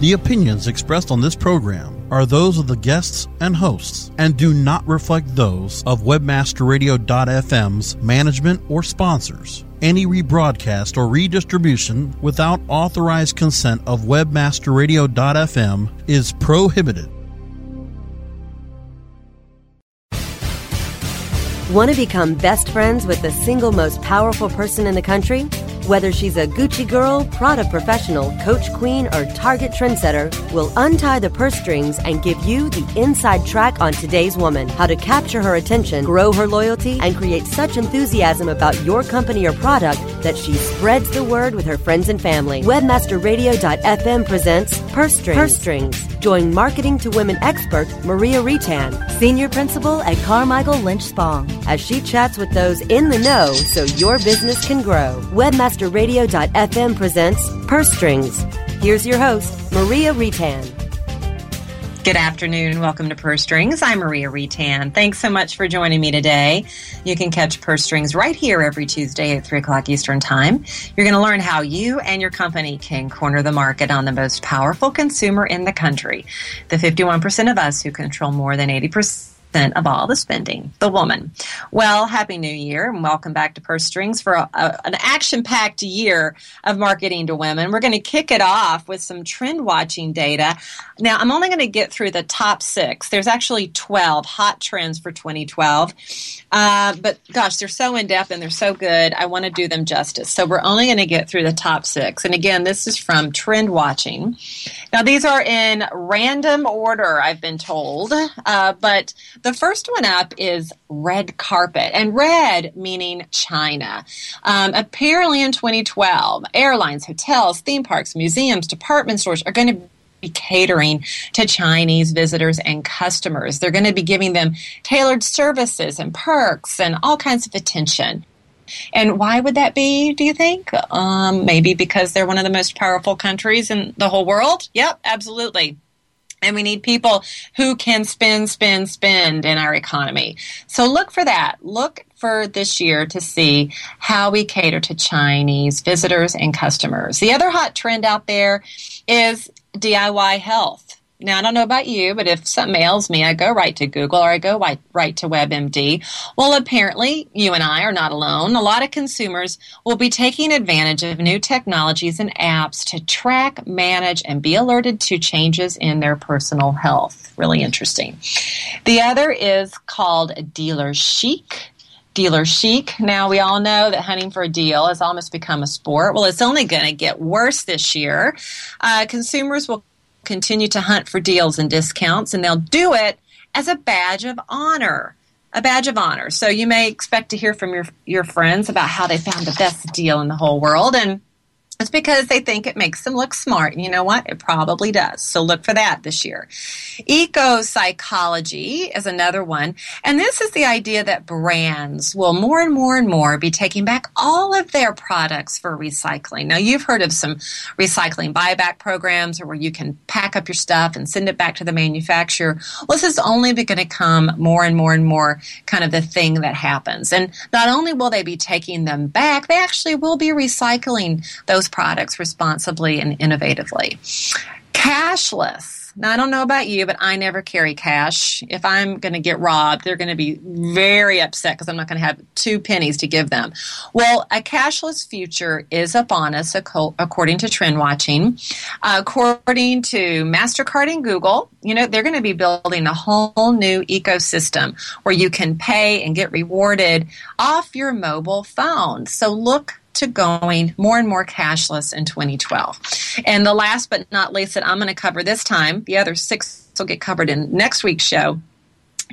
The opinions expressed on this program are those of the guests and hosts and do not reflect those of webmasterradio.fm's management or sponsors. Any rebroadcast or redistribution without authorized consent of webmasterradio.fm is prohibited. Want to become best friends with the single most powerful person in the country? Whether she's a Gucci girl, Prada professional, Coach queen, or Target trendsetter, we'll untie the purse strings and give you the inside track on today's woman. How to capture her attention, grow her loyalty, and create such enthusiasm about your company or product that she spreads the word with her friends and family. Webmasterradio.fm presents Purse Strings. Purse Strings. Join Marketing to Women expert Maria Retan, Senior Principal at Carmichael Lynch Spong, as she chats with those in the know so your business can grow. Webmaster Radio.fm presents Purse Strings. Here's your host, Maria Retan. Good afternoon. Welcome to Purse Strings. I'm Maria Retan. Thanks so much for joining me today. You can catch Purse Strings right here every Tuesday at 3 o'clock Eastern Time. You're going to learn how you and your company can corner the market on the most powerful consumer in the country, the 51% of us who control more than 80% of all the spending, the woman. Well, Happy New Year and welcome back to Purse Strings for a, a, an action packed year of marketing to women. We're going to kick it off with some trend watching data. Now, I'm only going to get through the top six. There's actually 12 hot trends for 2012. Uh, but gosh, they're so in depth and they're so good. I want to do them justice. So we're only going to get through the top six. And again, this is from Trend Watching. Now, these are in random order, I've been told. Uh, but the first one up is red carpet, and red meaning China. Um, apparently, in 2012, airlines, hotels, theme parks, museums, department stores are going to be catering to Chinese visitors and customers. They're going to be giving them tailored services and perks and all kinds of attention. And why would that be, do you think? Um, maybe because they're one of the most powerful countries in the whole world? Yep, absolutely. And we need people who can spend, spend, spend in our economy. So look for that. Look for this year to see how we cater to Chinese visitors and customers. The other hot trend out there is DIY health. Now, I don't know about you, but if something ails me, I go right to Google or I go right, right to WebMD. Well, apparently, you and I are not alone. A lot of consumers will be taking advantage of new technologies and apps to track, manage, and be alerted to changes in their personal health. Really interesting. The other is called Dealer Chic dealer chic. Now, we all know that hunting for a deal has almost become a sport. Well, it's only going to get worse this year. Uh, consumers will continue to hunt for deals and discounts, and they'll do it as a badge of honor. A badge of honor. So you may expect to hear from your your friends about how they found the best deal in the whole world, and it's because they think it makes them look smart. And you know what? It probably does. So look for that this year. Eco psychology is another one. And this is the idea that brands will more and more and more be taking back all of their products for recycling. Now, you've heard of some recycling buyback programs or where you can pack up your stuff and send it back to the manufacturer. Well, this is only going to come more and more and more kind of the thing that happens. And not only will they be taking them back, they actually will be recycling those products responsibly and innovatively. Cashless. Now, I don't know about you, but I never carry cash. If I'm going to get robbed, they're going to be very upset because I'm not going to have two pennies to give them. Well, a cashless future is upon us, according to Trend Watching. according to MasterCard and Google, you know, they're going to be building a whole new ecosystem where you can pay and get rewarded off your mobile phone. So look to going more and more cashless in 2012. And the last but not least that I'm going to cover this time, the other six will get covered in next week's show,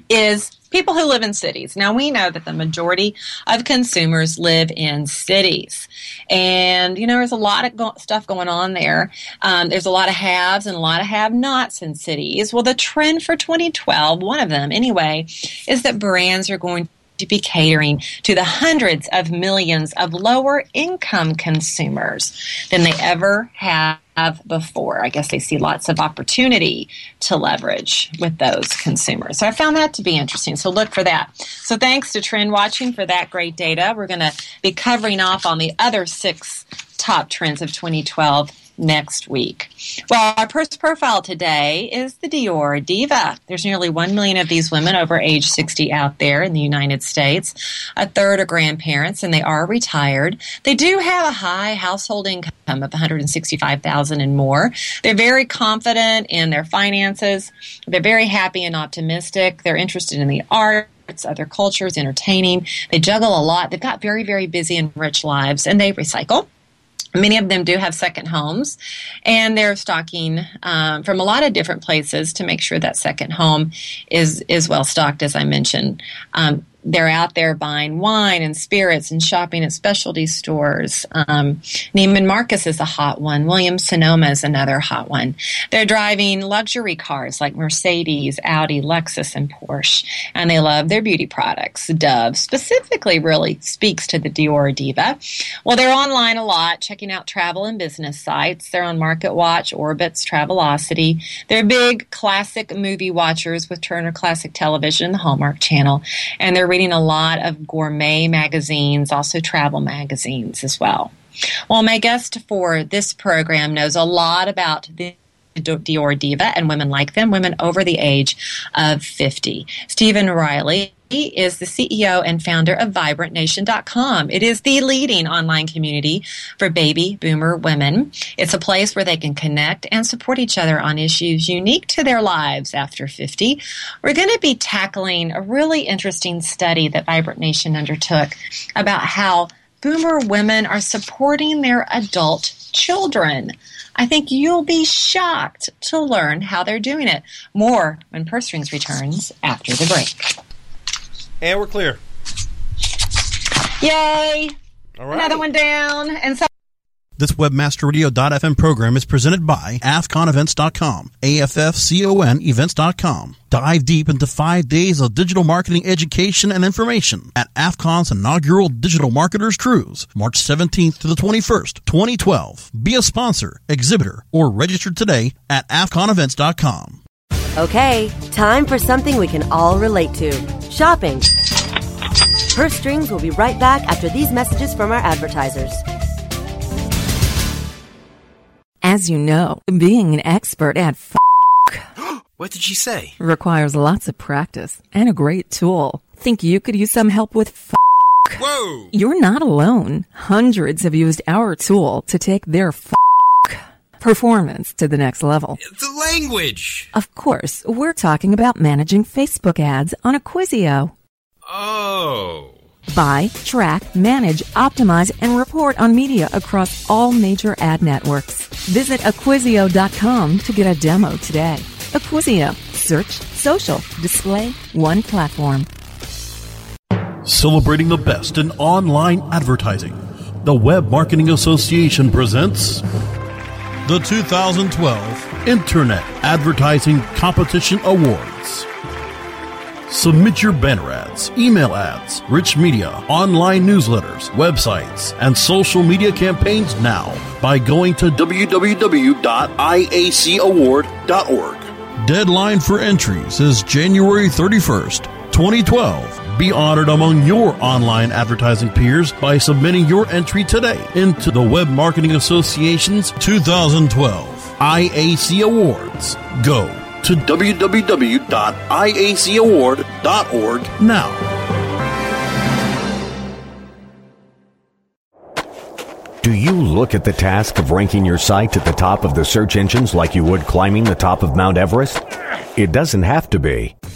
is people who live in cities. Now, we know that the majority of consumers live in cities. And, you know, there's a lot of go- stuff going on there. Um, there's a lot of haves and a lot of have nots in cities. Well, the trend for 2012, one of them anyway, is that brands are going to be catering to the hundreds of millions of lower income consumers than they ever have before. I guess they see lots of opportunity to leverage with those consumers. So I found that to be interesting. So look for that. So thanks to Trend Watching for that great data. We're going to be covering off on the other six top trends of 2012 next week. Well, our first profile today is the Dior Diva. There's nearly 1 million of these women over age 60 out there in the United States. A third are grandparents and they are retired. They do have a high household income of 165,000 and more. They're very confident in their finances. They're very happy and optimistic. They're interested in the art other cultures, entertaining. They juggle a lot. They've got very, very busy and rich lives, and they recycle. Many of them do have second homes, and they're stocking um, from a lot of different places to make sure that second home is is well stocked. As I mentioned, um, they're out there buying wine and spirits and shopping at specialty stores. Um, Neiman Marcus is a hot one. Williams Sonoma is another hot one. They're driving luxury cars like Mercedes, Audi, Lexus, and Porsche, and they love their beauty products. Dove specifically really speaks to the Dior diva. Well, they're online a lot, checking out travel and business sites. They're on MarketWatch, Orbitz, Travelocity. They're big classic movie watchers with Turner Classic Television, the Hallmark Channel, and they're reading a lot of gourmet magazines, also travel magazines as well. Well, my guest for this program knows a lot about the Dior Diva and women like them, women over the age of 50. Stephen Riley he is the CEO and founder of VibrantNation.com. It is the leading online community for baby boomer women. It's a place where they can connect and support each other on issues unique to their lives after 50. We're going to be tackling a really interesting study that Vibrant Nation undertook about how boomer women are supporting their adult children. I think you'll be shocked to learn how they're doing it. More when Purse Strings returns after the break. And we're clear. Yay! All right. Another one down. And so. This webmasterradio.fm program is presented by AFFCONEvents.com, A-F-F-C-O-N events.com. Dive deep into five days of digital marketing education and information at AFFCON's inaugural Digital Marketers Cruise, March 17th to the 21st, 2012. Be a sponsor, exhibitor, or register today at AFFCONEvents.com. Okay, time for something we can all relate to shopping. Purse Strings will be right back after these messages from our advertisers. As you know, being an expert at f- what did she say? Requires lots of practice and a great tool. Think you could use some help with f- Whoa! You're not alone. Hundreds have used our tool to take their f- performance to the next level. The language! Of course, we're talking about managing Facebook ads on Acquisio. Oh. Buy, track, manage, optimize, and report on media across all major ad networks. Visit Acquisio.com to get a demo today. Acquisio. Search, social, display, one platform. Celebrating the best in online advertising. The Web Marketing Association presents the 2012 Internet Advertising Competition Awards. Submit your banner ads, email ads, rich media, online newsletters, websites, and social media campaigns now by going to www.iacaward.org. Deadline for entries is January 31st, 2012. Be honored among your online advertising peers by submitting your entry today into the Web Marketing Association's 2012 IAC Awards. Go to www.iacaward.org now. Do you look at the task of ranking your site at the top of the search engines like you would climbing the top of Mount Everest? It doesn't have to be.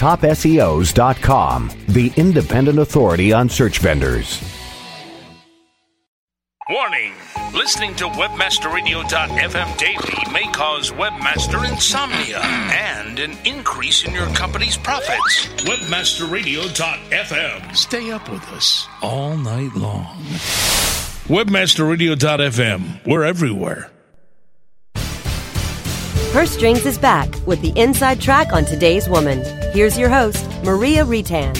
TopSEOs.com, the independent authority on search vendors. Warning! Listening to WebmasterRadio.fm daily may cause webmaster insomnia and an increase in your company's profits. WebmasterRadio.fm. Stay up with us all night long. WebmasterRadio.fm. We're everywhere. Purse Strings is back with the inside track on today's woman. Here's your host, Maria Retan.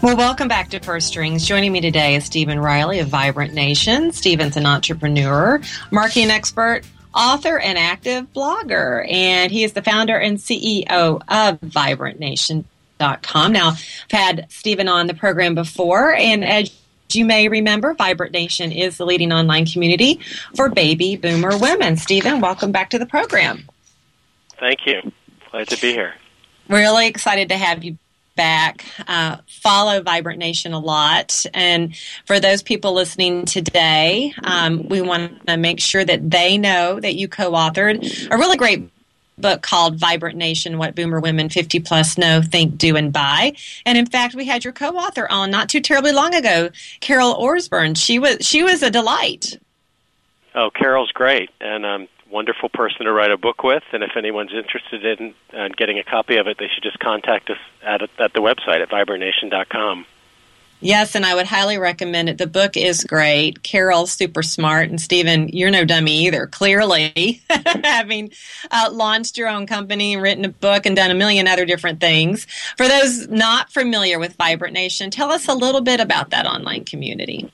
Well, welcome back to Purse Strings. Joining me today is Stephen Riley of Vibrant Nation. Stephen's an entrepreneur, marketing expert, author, and active blogger. And he is the founder and CEO of VibrantNation.com. Now, I've had Stephen on the program before, and as you may remember, Vibrant Nation is the leading online community for baby boomer women. Stephen, welcome back to the program. Thank you. Glad to be here. Really excited to have you back. Uh, follow Vibrant Nation a lot. And for those people listening today, um, we want to make sure that they know that you co authored a really great book called Vibrant Nation What Boomer Women 50 Plus Know, Think, Do, and Buy. And in fact, we had your co author on not too terribly long ago, Carol Orsborn. She was, she was a delight. Oh, Carol's great. And um, wonderful person to write a book with. And if anyone's interested in uh, getting a copy of it, they should just contact us at, at the website at vibrantnation.com. Yes, and I would highly recommend it. The book is great. Carol's super smart, and Stephen, you're no dummy either. Clearly, having uh, launched your own company, written a book, and done a million other different things. For those not familiar with Vibrant Nation, tell us a little bit about that online community.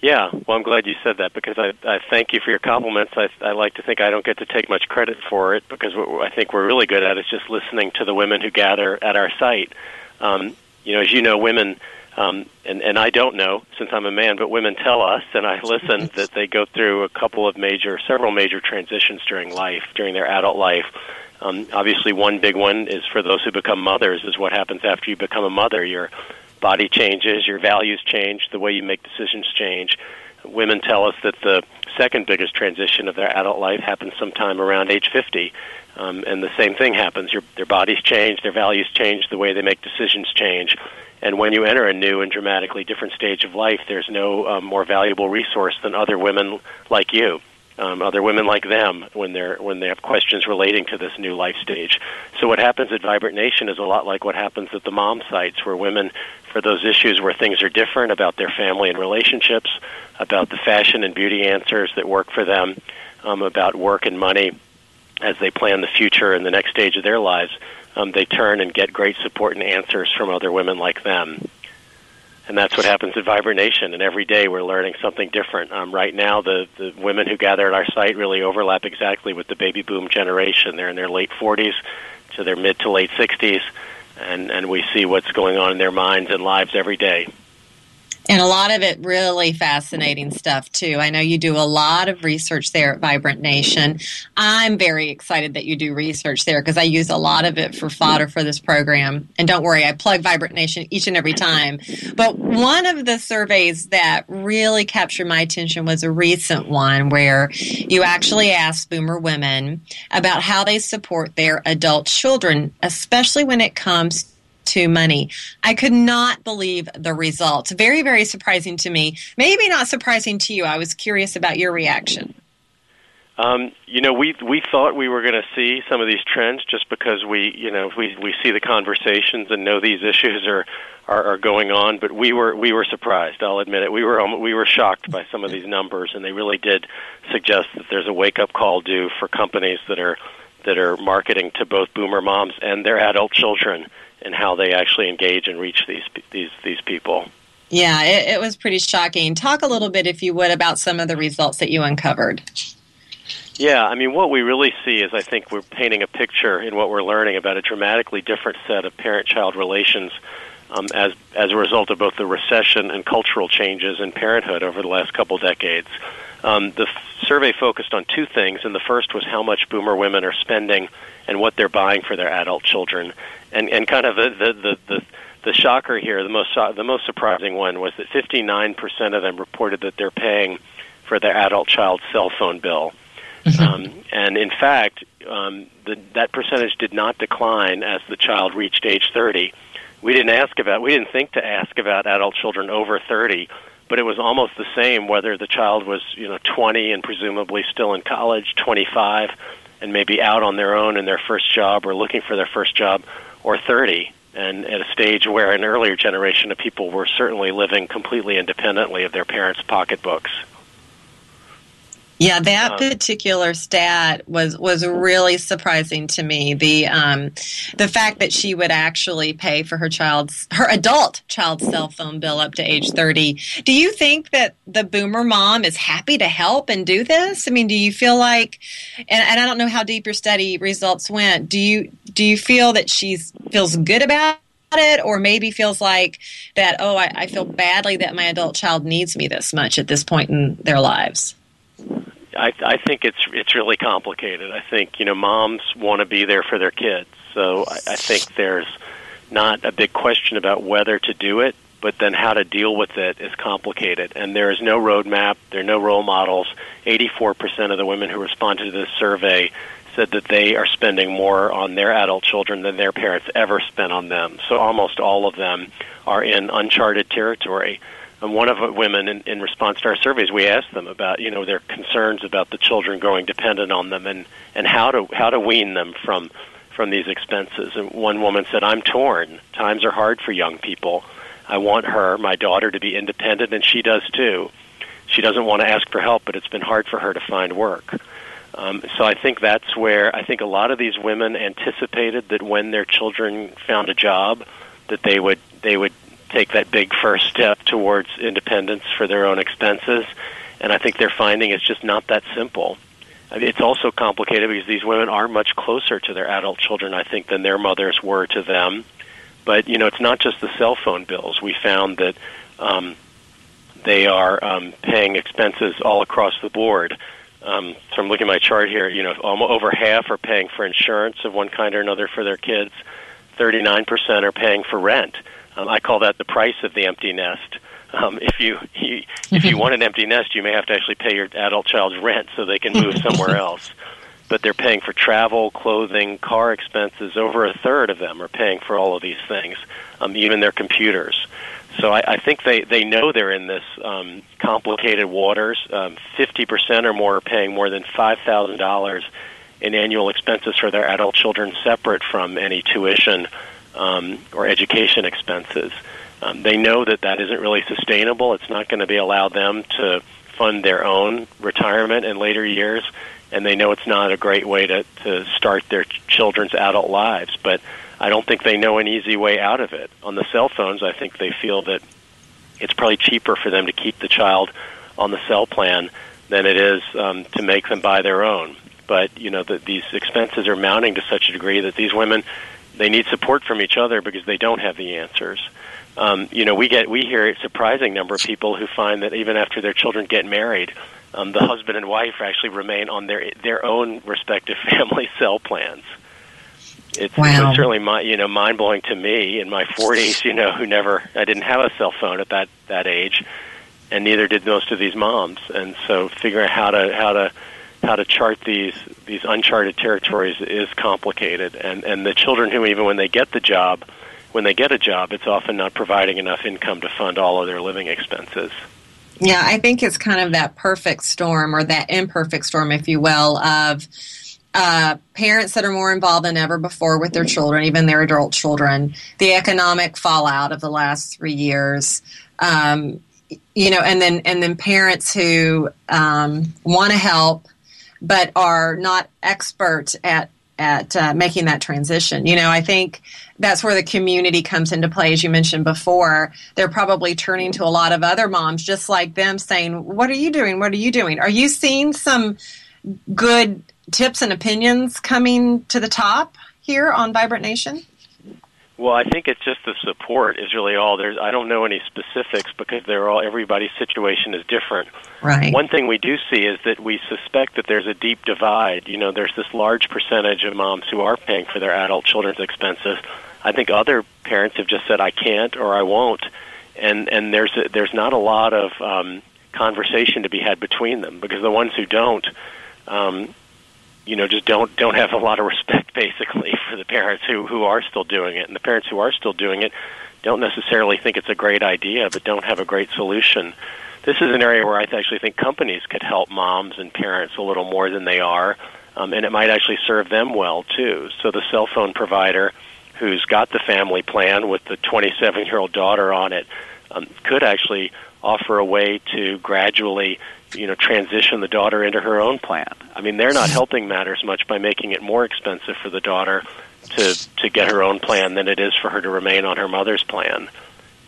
Yeah, well, I'm glad you said that because I, I thank you for your compliments. I, I like to think I don't get to take much credit for it because what I think we're really good at is just listening to the women who gather at our site. Um, you know, as you know, women, um, and, and I don't know since I'm a man, but women tell us, and I listen, that they go through a couple of major, several major transitions during life, during their adult life. Um, obviously, one big one is for those who become mothers, is what happens after you become a mother. You're body changes, your values change, the way you make decisions change. Women tell us that the second biggest transition of their adult life happens sometime around age 50. Um, and the same thing happens. Your, their bodies change, their values change, the way they make decisions change. And when you enter a new and dramatically different stage of life, there's no um, more valuable resource than other women like you um, other women like them when they're when they have questions relating to this new life stage. So what happens at Vibrant Nation is a lot like what happens at the mom sites, where women, for those issues where things are different about their family and relationships, about the fashion and beauty answers that work for them, um, about work and money, as they plan the future and the next stage of their lives, um, they turn and get great support and answers from other women like them and that's what happens at Vibrant Nation. And every day we're learning something different. Um, right now, the the women who gather at our site really overlap exactly with the baby boom generation. They're in their late 40s to their mid to late 60s, and and we see what's going on in their minds and lives every day. And a lot of it really fascinating stuff, too. I know you do a lot of research there at Vibrant Nation. I'm very excited that you do research there because I use a lot of it for fodder for this program. And don't worry, I plug Vibrant Nation each and every time. But one of the surveys that really captured my attention was a recent one where you actually asked boomer women about how they support their adult children, especially when it comes to money. I could not believe the results. Very, very surprising to me. Maybe not surprising to you. I was curious about your reaction. Um, you know, we we thought we were going to see some of these trends just because we, you know, we we see the conversations and know these issues are, are are going on. But we were we were surprised. I'll admit it. We were we were shocked by some of these numbers, and they really did suggest that there's a wake up call due for companies that are that are marketing to both boomer moms and their adult children and how they actually engage and reach these these these people. Yeah, it, it was pretty shocking. Talk a little bit, if you would, about some of the results that you uncovered. Yeah, I mean, what we really see is I think we're painting a picture in what we're learning about a dramatically different set of parent-child relations um, as as a result of both the recession and cultural changes in parenthood over the last couple decades. Um, the f- survey focused on two things, and the first was how much Boomer women are spending and what they're buying for their adult children, and and kind of the the the, the the shocker here, the most the most surprising one was that 59% of them reported that they're paying for their adult child's cell phone bill. Mm-hmm. Um, and in fact, um, the, that percentage did not decline as the child reached age 30. We didn't ask about, we didn't think to ask about adult children over 30, but it was almost the same whether the child was, you know, 20 and presumably still in college, 25, and maybe out on their own in their first job or looking for their first job, or 30 and at a stage where an earlier generation of people were certainly living completely independently of their parents' pocketbooks. Yeah, that um, particular stat was was really surprising to me. The um, the fact that she would actually pay for her child's her adult child's cell phone bill up to age thirty. Do you think that the boomer mom is happy to help and do this? I mean, do you feel like, and, and I don't know how deep your study results went. Do you do you feel that she's feels good about it or maybe feels like that oh I, I, feel badly that my adult child needs me this much at this point in their lives I, I think it's it's really complicated. I think you know moms want to be there for their kids, so I, I think there's not a big question about whether to do it, but then how to deal with it is complicated. And there is no roadmap. There are no role models. 84% of the women who responded to this survey said that they are spending more on their adult children than their parents ever spent on them. So almost all of them are in uncharted territory. And one of the women, in, in response to our surveys, we asked them about you know their concerns about the children growing dependent on them and and how to how to wean them from from these expenses. And one woman said, "I'm torn. Times are hard for young people. I want her, my daughter, to be independent, and she does too. She doesn't want to ask for help, but it's been hard for her to find work." Um, so I think that's where I think a lot of these women anticipated that when their children found a job, that they would they would take that big first step towards independence for their own expenses. And I think they're finding it's just not that simple. I mean, it's also complicated because these women are much closer to their adult children, I think, than their mothers were to them. But you know, it's not just the cell phone bills. We found that um, they are um, paying expenses all across the board. Um, so I'm looking at my chart here. You know, over half are paying for insurance of one kind or another for their kids. Thirty-nine percent are paying for rent. Um, I call that the price of the empty nest. Um, if you, you if you want an empty nest, you may have to actually pay your adult child's rent so they can move somewhere else. But they're paying for travel, clothing, car expenses. Over a third of them are paying for all of these things, um, even their computers. So I, I think they they know they're in this um, complicated waters. Um, fifty um, percent or more are paying more than five thousand dollars in annual expenses for their adult children, separate from any tuition um, or education expenses. Um, they know that that isn't really sustainable. It's not going to be allow them to fund their own retirement in later years, and they know it's not a great way to, to start their children's adult lives. But I don't think they know an easy way out of it. On the cell phones, I think they feel that it's probably cheaper for them to keep the child on the cell plan than it is um, to make them buy their own. But you know, the, these expenses are mounting to such a degree that these women they need support from each other because they don't have the answers. Um, you know, we get we hear a surprising number of people who find that even after their children get married, um, the husband and wife actually remain on their their own respective family cell plans. It's, wow. it's certainly my, you know mind blowing to me in my 40s. You know, who never I didn't have a cell phone at that that age, and neither did most of these moms. And so, figuring out how to how to how to chart these these uncharted territories is complicated, and and the children who even when they get the job, when they get a job, it's often not providing enough income to fund all of their living expenses. Yeah, I think it's kind of that perfect storm or that imperfect storm, if you will, of uh, parents that are more involved than ever before with their children, even their adult children, the economic fallout of the last three years, um, you know, and then and then parents who um, want to help but are not expert at at uh, making that transition. You know, I think that's where the community comes into play. As you mentioned before, they're probably turning to a lot of other moms just like them, saying, "What are you doing? What are you doing? Are you seeing some good tips and opinions coming to the top here on Vibrant Nation?" Well, I think it's just the support is really all. There's I don't know any specifics because they're all everybody's situation is different. Right. One thing we do see is that we suspect that there's a deep divide. You know, there's this large percentage of moms who are paying for their adult children's expenses. I think other parents have just said I can't or I won't, and and there's a, there's not a lot of um, conversation to be had between them because the ones who don't, um, you know, just don't don't have a lot of respect basically for the parents who who are still doing it, and the parents who are still doing it don't necessarily think it's a great idea, but don't have a great solution. This is an area where I actually think companies could help moms and parents a little more than they are, um, and it might actually serve them well too. So the cell phone provider who's got the family plan with the 27 year old daughter on it um, could actually offer a way to gradually you know transition the daughter into her own plan. I mean, they're not helping matters much by making it more expensive for the daughter to to get her own plan than it is for her to remain on her mother's plan.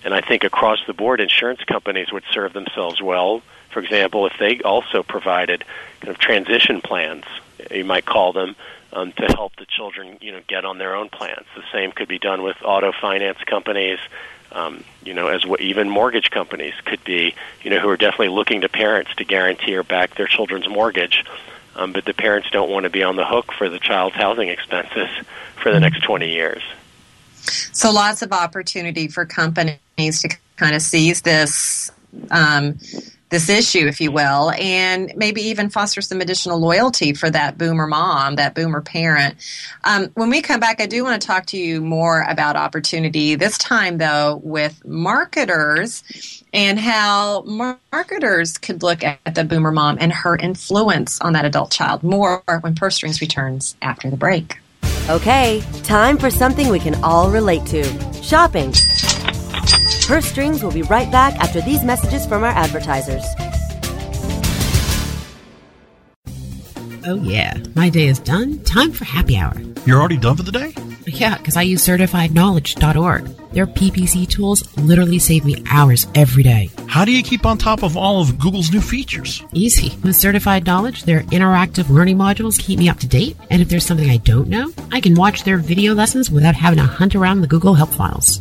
And I think across the board, insurance companies would serve themselves well. For example, if they also provided kind of transition plans, you might call them, um, to help the children, you know, get on their own plans. The same could be done with auto finance companies, um, you know, as what even mortgage companies could be, you know, who are definitely looking to parents to guarantee or back their children's mortgage. Um, but the parents don't want to be on the hook for the child's housing expenses for the next 20 years. So lots of opportunity for companies to kind of seize this um, this issue, if you will, and maybe even foster some additional loyalty for that boomer mom, that boomer parent. Um, when we come back, I do want to talk to you more about opportunity. This time, though, with marketers and how marketers could look at the boomer mom and her influence on that adult child. More when Purse Strings returns after the break. Okay, time for something we can all relate to shopping. Purse Strings will be right back after these messages from our advertisers. Oh, yeah, my day is done. Time for happy hour. You're already done for the day? Yeah, because I use certifiedknowledge.org. Their PPC tools literally save me hours every day. How do you keep on top of all of Google's new features? Easy. With Certified Knowledge, their interactive learning modules keep me up to date, and if there's something I don't know, I can watch their video lessons without having to hunt around the Google Help files.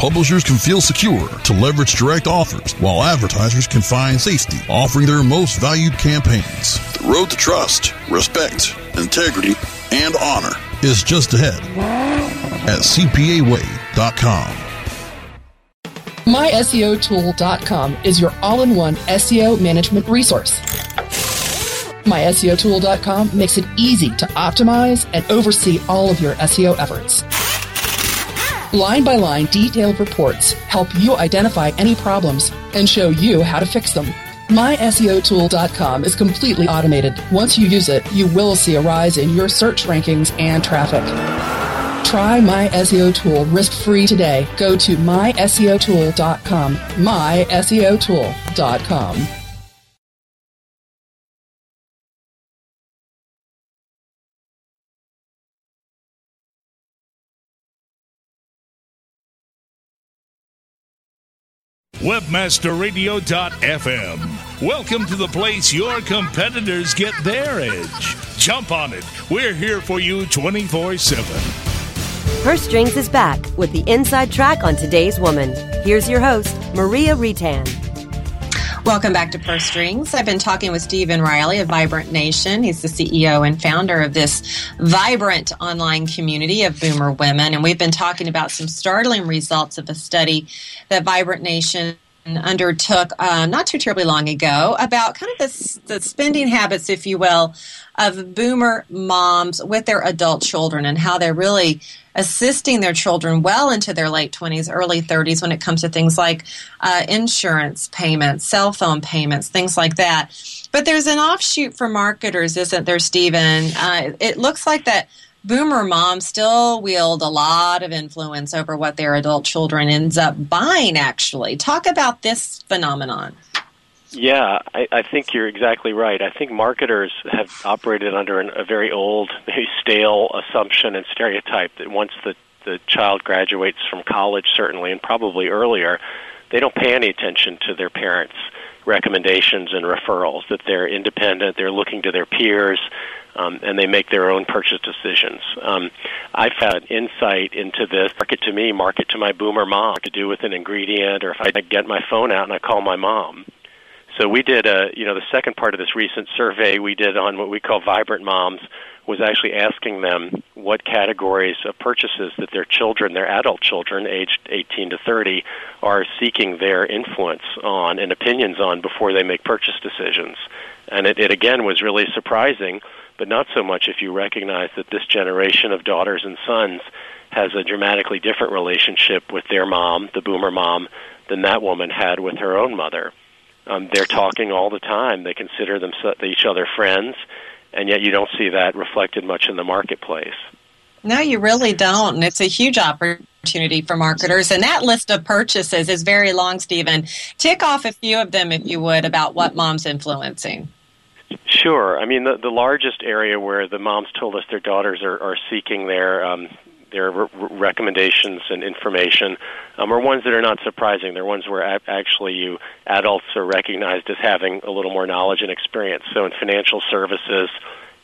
Publishers can feel secure to leverage direct offers, while advertisers can find safety offering their most valued campaigns. The road to trust, respect, integrity, and honor is just ahead at cpaway.com. MySEOtool.com is your all in one SEO management resource. MySEOtool.com makes it easy to optimize and oversee all of your SEO efforts. Line by line, detailed reports help you identify any problems and show you how to fix them. MySEOtool.com is completely automated. Once you use it, you will see a rise in your search rankings and traffic. Try My SEO Tool risk-free today. Go to myseotool.com. myseotool.com. Webmasterradio.fm. Welcome to the place your competitors get their edge. Jump on it. We're here for you 24 7. Purse Strings is back with the inside track on today's woman. Here's your host, Maria Retan. Welcome back to Purse Strings. I've been talking with Stephen Riley of Vibrant Nation. He's the CEO and founder of this vibrant online community of boomer women. And we've been talking about some startling results of a study that Vibrant Nation undertook uh, not too terribly long ago about kind of the, the spending habits, if you will, of boomer moms with their adult children and how they're really assisting their children well into their late 20s, early 30s when it comes to things like uh, insurance payments, cell phone payments, things like that. But there's an offshoot for marketers, isn't there, Stephen? Uh, it looks like that boomer moms still wield a lot of influence over what their adult children ends up buying actually talk about this phenomenon yeah, I, I think you're exactly right. I think marketers have operated under an, a very old, maybe stale assumption and stereotype that once the the child graduates from college, certainly, and probably earlier, they don't pay any attention to their parents recommendations and referrals. That they're independent, they're looking to their peers, um, and they make their own purchase decisions. Um, I've had insight into this. Market to me, market to my boomer mom, to do with an ingredient, or if I get my phone out and I call my mom. So we did a, you know, the second part of this recent survey we did on what we call vibrant moms was actually asking them what categories of purchases that their children, their adult children, aged 18 to 30, are seeking their influence on and opinions on before they make purchase decisions. And it, it again was really surprising, but not so much if you recognize that this generation of daughters and sons has a dramatically different relationship with their mom, the boomer mom, than that woman had with her own mother. Um, they're talking all the time. They consider them each other friends, and yet you don't see that reflected much in the marketplace. No, you really don't. And it's a huge opportunity for marketers. And that list of purchases is very long, Stephen. Tick off a few of them, if you would, about what mom's influencing. Sure. I mean, the, the largest area where the moms told us their daughters are, are seeking their um, their re- recommendations and information um, are ones that are not surprising. They're ones where a- actually you adults are recognized as having a little more knowledge and experience. So in financial services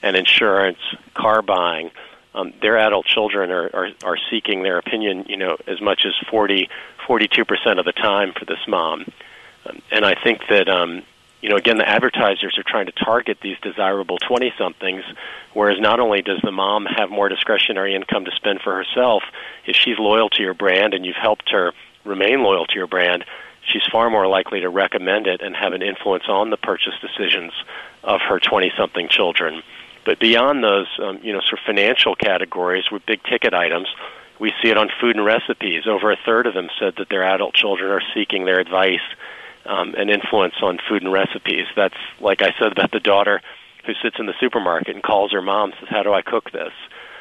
and insurance, car buying, um, their adult children are, are, are seeking their opinion, you know, as much as 40, 42% of the time for this mom. Um, and I think that um, you know, again, the advertisers are trying to target these desirable 20 somethings, whereas not only does the mom have more discretionary income to spend for herself, if she's loyal to your brand and you've helped her remain loyal to your brand, she's far more likely to recommend it and have an influence on the purchase decisions of her 20 something children. But beyond those, um, you know, sort of financial categories with big ticket items, we see it on food and recipes. Over a third of them said that their adult children are seeking their advice um, an influence on food and recipes. That's like I said about the daughter who sits in the supermarket and calls her mom says, "How do I cook this?"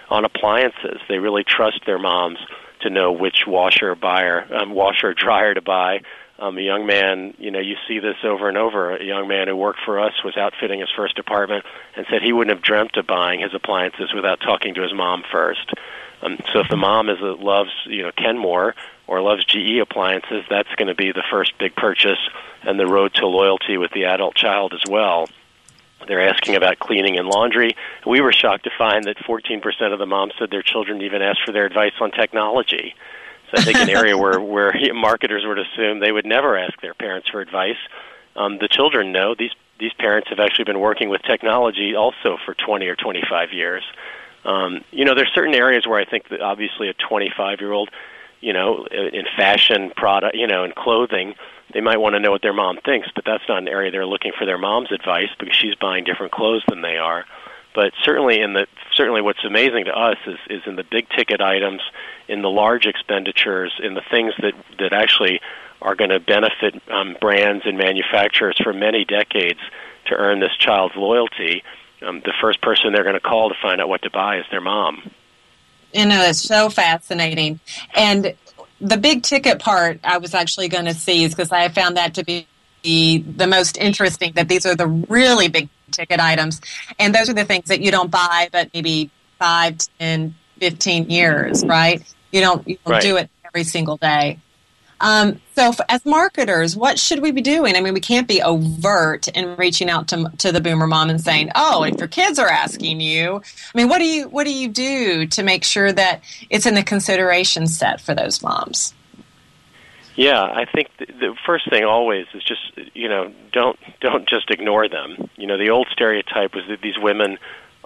On appliances, they really trust their moms to know which washer buyer, um, washer dryer to buy. Um, a young man, you know, you see this over and over. A young man who worked for us was outfitting his first apartment and said he wouldn't have dreamt of buying his appliances without talking to his mom first. Um, so if the mom is a, loves, you know, Kenmore or loves GE appliances, that's going to be the first big purchase and the road to loyalty with the adult child as well. They're asking about cleaning and laundry. We were shocked to find that 14% of the moms said their children even asked for their advice on technology. So I think an area where where marketers would assume they would never ask their parents for advice. Um, the children know these these parents have actually been working with technology also for 20 or 25 years. Um, you know, there's certain areas where I think that obviously a 25 year old you know, in fashion product, you know, in clothing, they might want to know what their mom thinks, but that's not an area they're looking for their mom's advice because she's buying different clothes than they are. But certainly in the certainly what's amazing to us is is in the big ticket items, in the large expenditures, in the things that that actually are going to benefit um, brands and manufacturers for many decades to earn this child's loyalty. Um, the first person they're going to call to find out what to buy is their mom you uh, know, it's so fascinating. And the big ticket part I was actually going to seize because I found that to be the most interesting that these are the really big ticket items. And those are the things that you don't buy, but maybe five, ten, fifteen years, right? You don't, you don't right. do it every single day. Um, so, as marketers, what should we be doing? I mean, we can't be overt in reaching out to to the boomer mom and saying, "Oh, if your kids are asking you," I mean, what do you what do you do to make sure that it's in the consideration set for those moms? Yeah, I think the, the first thing always is just you know don't don't just ignore them. You know, the old stereotype was that these women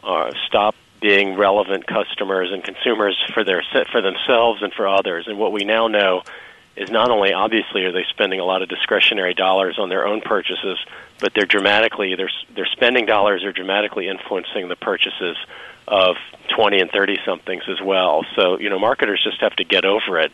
uh, stop being relevant customers and consumers for their for themselves and for others. And what we now know is not only obviously are they spending a lot of discretionary dollars on their own purchases, but they're dramatically their their spending dollars are dramatically influencing the purchases of 20 and 30 somethings as well. So, you know, marketers just have to get over it.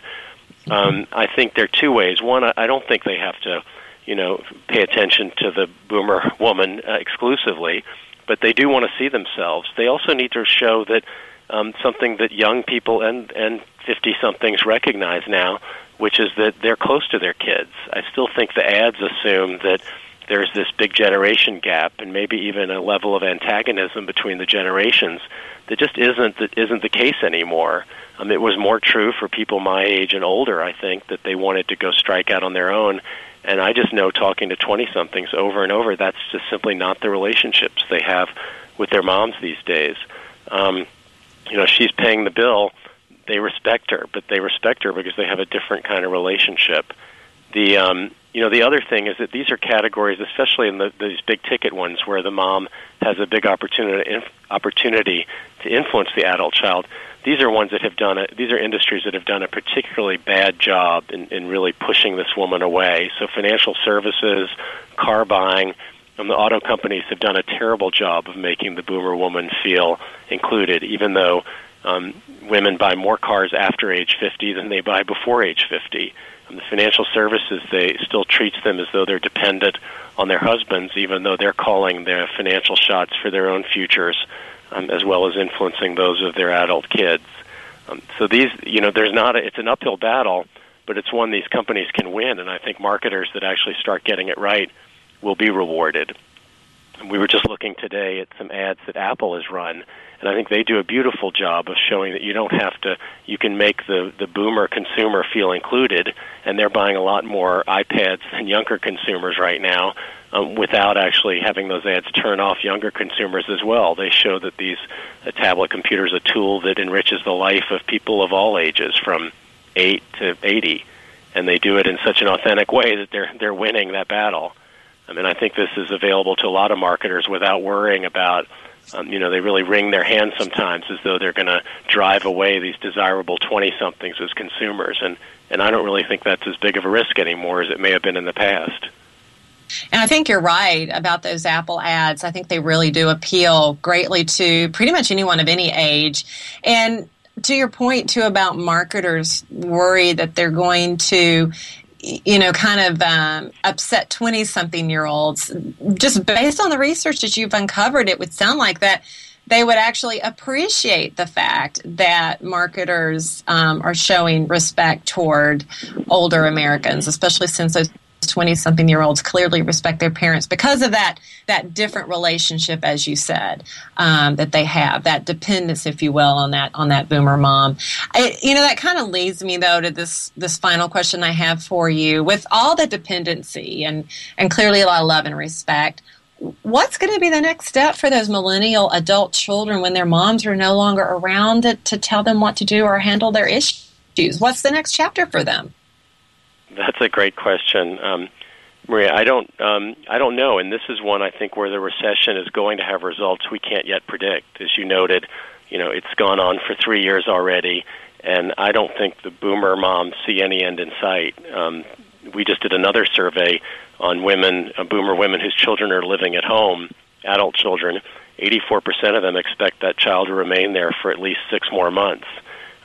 Um, I think there are two ways. One, I don't think they have to, you know, pay attention to the boomer woman uh, exclusively, but they do want to see themselves. They also need to show that um, something that young people and and 50 somethings recognize now, which is that they're close to their kids. I still think the ads assume that there's this big generation gap and maybe even a level of antagonism between the generations that just isn't that isn't the case anymore. Um, it was more true for people my age and older, I think, that they wanted to go strike out on their own And I just know talking to 20 somethings over and over, that's just simply not the relationships they have with their moms these days. Um, you know, she's paying the bill. They respect her, but they respect her because they have a different kind of relationship. The um, you know the other thing is that these are categories, especially in the, these big ticket ones, where the mom has a big opportunity inf- opportunity to influence the adult child. These are ones that have done it. These are industries that have done a particularly bad job in, in really pushing this woman away. So financial services, car buying, and the auto companies have done a terrible job of making the boomer woman feel included, even though um, women buy more cars after age 50 than they buy before age 50 And the financial services they still treats them as though they're dependent on their husbands, even though they're calling their financial shots for their own futures, um, as well as influencing those of their adult kids. Um, so these, you know, there's not a, it's an uphill battle, but it's one these companies can win, and I think marketers that actually start getting it right will be rewarded. We were just looking today at some ads that Apple has run and I think they do a beautiful job of showing that you don't have to. You can make the the boomer consumer feel included, and they're buying a lot more iPads than younger consumers right now, um, without actually having those ads turn off younger consumers as well. They show that these a tablet computer is a tool that enriches the life of people of all ages, from eight to eighty, and they do it in such an authentic way that they're they're winning that battle. I mean, I think this is available to a lot of marketers without worrying about um, you know, they really wring their hands sometimes as though they're going to drive away these desirable 20 somethings as consumers. And, and I don't really think that's as big of a risk anymore as it may have been in the past. And I think you're right about those Apple ads. I think they really do appeal greatly to pretty much anyone of any age. And to your point, too, about marketers worry that they're going to you know, kind of um, upset 20 something year olds, just based on the research that you've uncovered, it would sound like that they would actually appreciate the fact that marketers um, are showing respect toward older Americans, especially since those 20 something year olds clearly respect their parents because of that that different relationship as you said um, that they have that dependence if you will on that on that boomer mom. I, you know that kind of leads me though to this this final question i have for you. With all the dependency and and clearly a lot of love and respect what's going to be the next step for those millennial adult children when their moms are no longer around to, to tell them what to do or handle their issues? What's the next chapter for them that's a great question. Um, Maria, I don't, um, I don't know, and this is one I think where the recession is going to have results we can't yet predict. As you noted, you know, it's gone on for three years already, and I don't think the boomer moms see any end in sight. Um, we just did another survey on women, uh, boomer women whose children are living at home, adult children. 84% of them expect that child to remain there for at least six more months.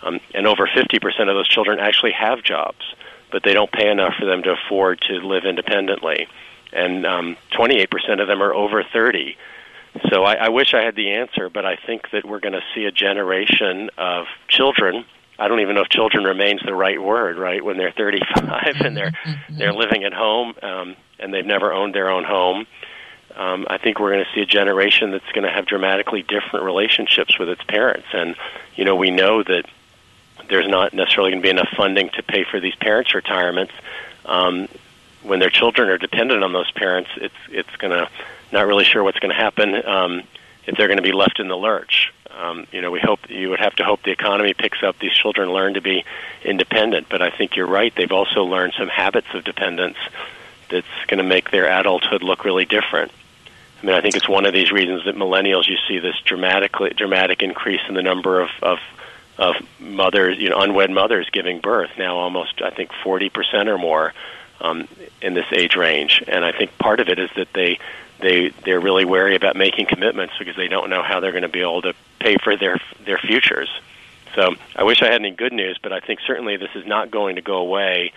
Um, and over 50% of those children actually have jobs but they don't pay enough for them to afford to live independently. And um, 28% of them are over 30. So I, I wish I had the answer, but I think that we're going to see a generation of children. I don't even know if children remains the right word, right? When they're 35 and they're mm-hmm. they're living at home um, and they've never owned their own home. Um, I think we're going to see a generation that's going to have dramatically different relationships with its parents. And you know, we know that there's not necessarily going to be enough funding to pay for these parents' retirements. Um, when their children are dependent on those parents, it's it's going to not really sure what's going to happen um, if they're going to be left in the lurch. Um, you know, we hope you would have to hope the economy picks up. These children learn to be independent, but I think you're right. They've also learned some habits of dependence that's going to make their adulthood look really different. I mean, I think it's one of these reasons that millennials you see this dramatically dramatic increase in the number of, of of mothers, you know, unwed mothers giving birth. Now, almost I think forty percent or more um, in this age range, and I think part of it is that they they they're really wary about making commitments because they don't know how they're going to be able to pay for their their futures. So I wish I had any good news, but I think certainly this is not going to go away.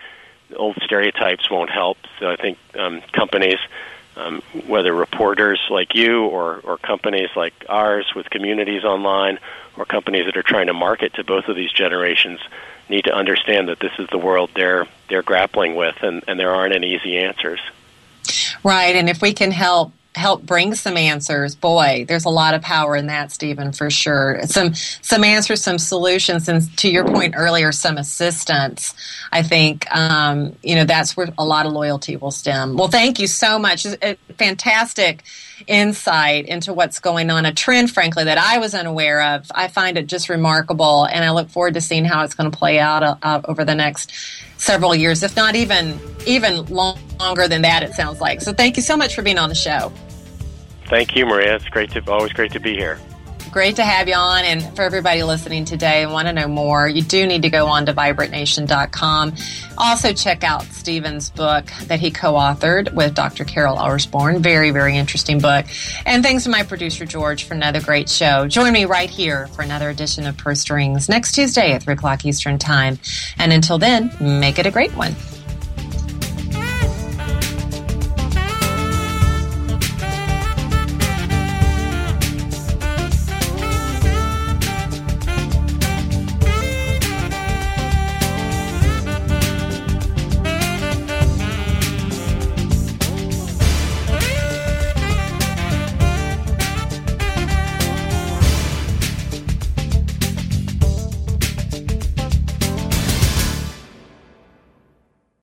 Old stereotypes won't help. So I think um, companies, um, whether reporters like you or, or companies like ours with communities online, or companies that are trying to market to both of these generations need to understand that this is the world they're they're grappling with and, and there aren't any easy answers. Right, and if we can help help bring some answers. Boy, there's a lot of power in that, Stephen, for sure. Some some answers, some solutions, and to your point earlier, some assistance. I think um, you know that's where a lot of loyalty will stem. Well, thank you so much. A fantastic insight into what's going on. A trend, frankly, that I was unaware of. I find it just remarkable, and I look forward to seeing how it's going to play out uh, over the next several years, if not even even long, longer than that. It sounds like. So, thank you so much for being on the show. Thank you, Maria. It's great to always great to be here. Great to have you on. And for everybody listening today and want to know more, you do need to go on to vibrantnation.com. Also, check out Stephen's book that he co authored with Dr. Carol Orsborn. Very, very interesting book. And thanks to my producer, George, for another great show. Join me right here for another edition of Purse Strings next Tuesday at 3 o'clock Eastern Time. And until then, make it a great one.